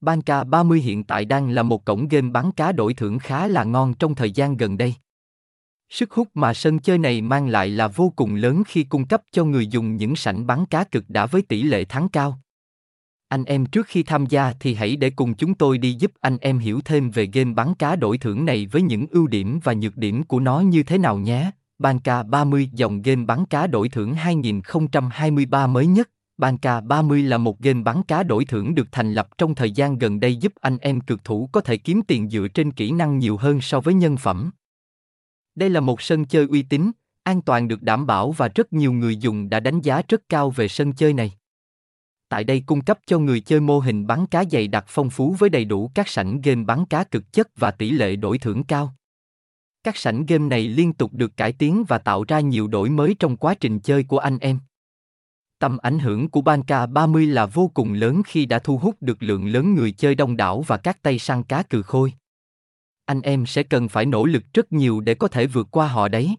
Banca 30 hiện tại đang là một cổng game bắn cá đổi thưởng khá là ngon trong thời gian gần đây. Sức hút mà sân chơi này mang lại là vô cùng lớn khi cung cấp cho người dùng những sảnh bắn cá cực đã với tỷ lệ thắng cao. Anh em trước khi tham gia thì hãy để cùng chúng tôi đi giúp anh em hiểu thêm về game bắn cá đổi thưởng này với những ưu điểm và nhược điểm của nó như thế nào nhé. Banca 30 dòng game bắn cá đổi thưởng 2023 mới nhất. Banca 30 là một game bắn cá đổi thưởng được thành lập trong thời gian gần đây giúp anh em cực thủ có thể kiếm tiền dựa trên kỹ năng nhiều hơn so với nhân phẩm. Đây là một sân chơi uy tín, an toàn được đảm bảo và rất nhiều người dùng đã đánh giá rất cao về sân chơi này. Tại đây cung cấp cho người chơi mô hình bắn cá dày đặc phong phú với đầy đủ các sảnh game bắn cá cực chất và tỷ lệ đổi thưởng cao. Các sảnh game này liên tục được cải tiến và tạo ra nhiều đổi mới trong quá trình chơi của anh em. Tầm ảnh hưởng của Banca 30 là vô cùng lớn khi đã thu hút được lượng lớn người chơi đông đảo và các tay săn cá cừ khôi. Anh em sẽ cần phải nỗ lực rất nhiều để có thể vượt qua họ đấy.